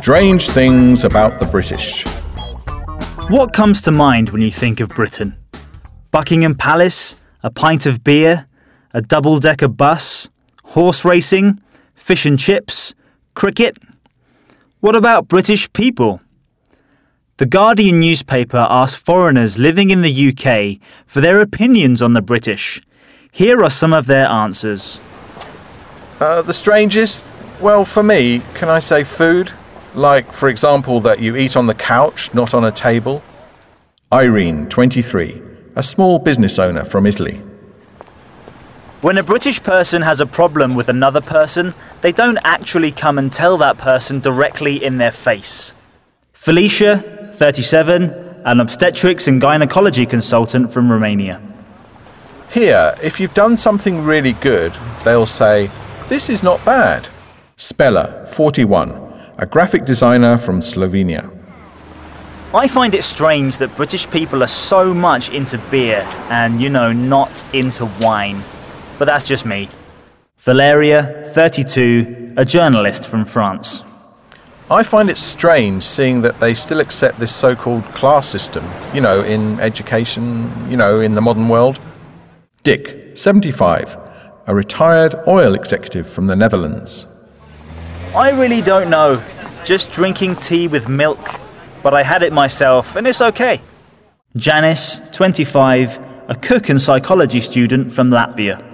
Strange things about the British. What comes to mind when you think of Britain? Buckingham Palace, a pint of beer, a double decker bus, horse racing, fish and chips, cricket? What about British people? The Guardian newspaper asked foreigners living in the UK for their opinions on the British. Here are some of their answers. Uh, the strangest? Well, for me, can I say food? Like, for example, that you eat on the couch, not on a table? Irene, 23, a small business owner from Italy. When a British person has a problem with another person, they don't actually come and tell that person directly in their face. Felicia, 37, an obstetrics and gynecology consultant from Romania. Here, if you've done something really good, they'll say, This is not bad. Špela, 41, a graphic designer from Slovenia. I find it strange that British people are so much into beer and, you know, not into wine. But that's just me. Valeria, 32, a journalist from France. I find it strange seeing that they still accept this so called class system, you know, in education, you know, in the modern world. Dick, 75, a retired oil executive from the Netherlands. I really don't know. Just drinking tea with milk. But I had it myself, and it's okay. Janice, 25, a cook and psychology student from Latvia.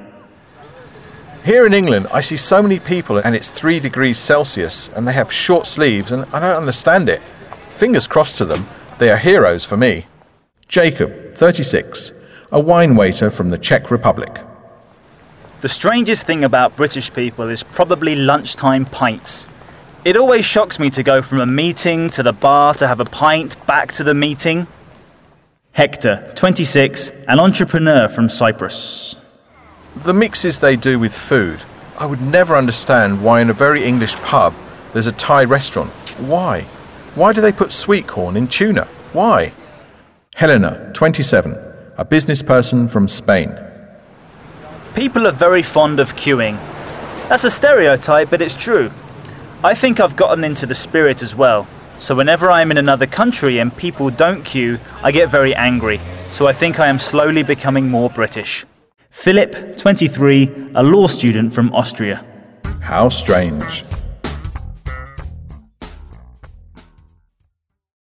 Here in England, I see so many people and it's three degrees Celsius and they have short sleeves and I don't understand it. Fingers crossed to them, they are heroes for me. Jacob, 36, a wine waiter from the Czech Republic. The strangest thing about British people is probably lunchtime pints. It always shocks me to go from a meeting to the bar to have a pint back to the meeting. Hector, 26, an entrepreneur from Cyprus. The mixes they do with food. I would never understand why in a very English pub there's a Thai restaurant. Why? Why do they put sweet corn in tuna? Why? Helena, 27, a business person from Spain. People are very fond of queuing. That's a stereotype, but it's true. I think I've gotten into the spirit as well. So whenever I'm in another country and people don't queue, I get very angry. So I think I am slowly becoming more British. Philip, 23, a law student from Austria. How strange.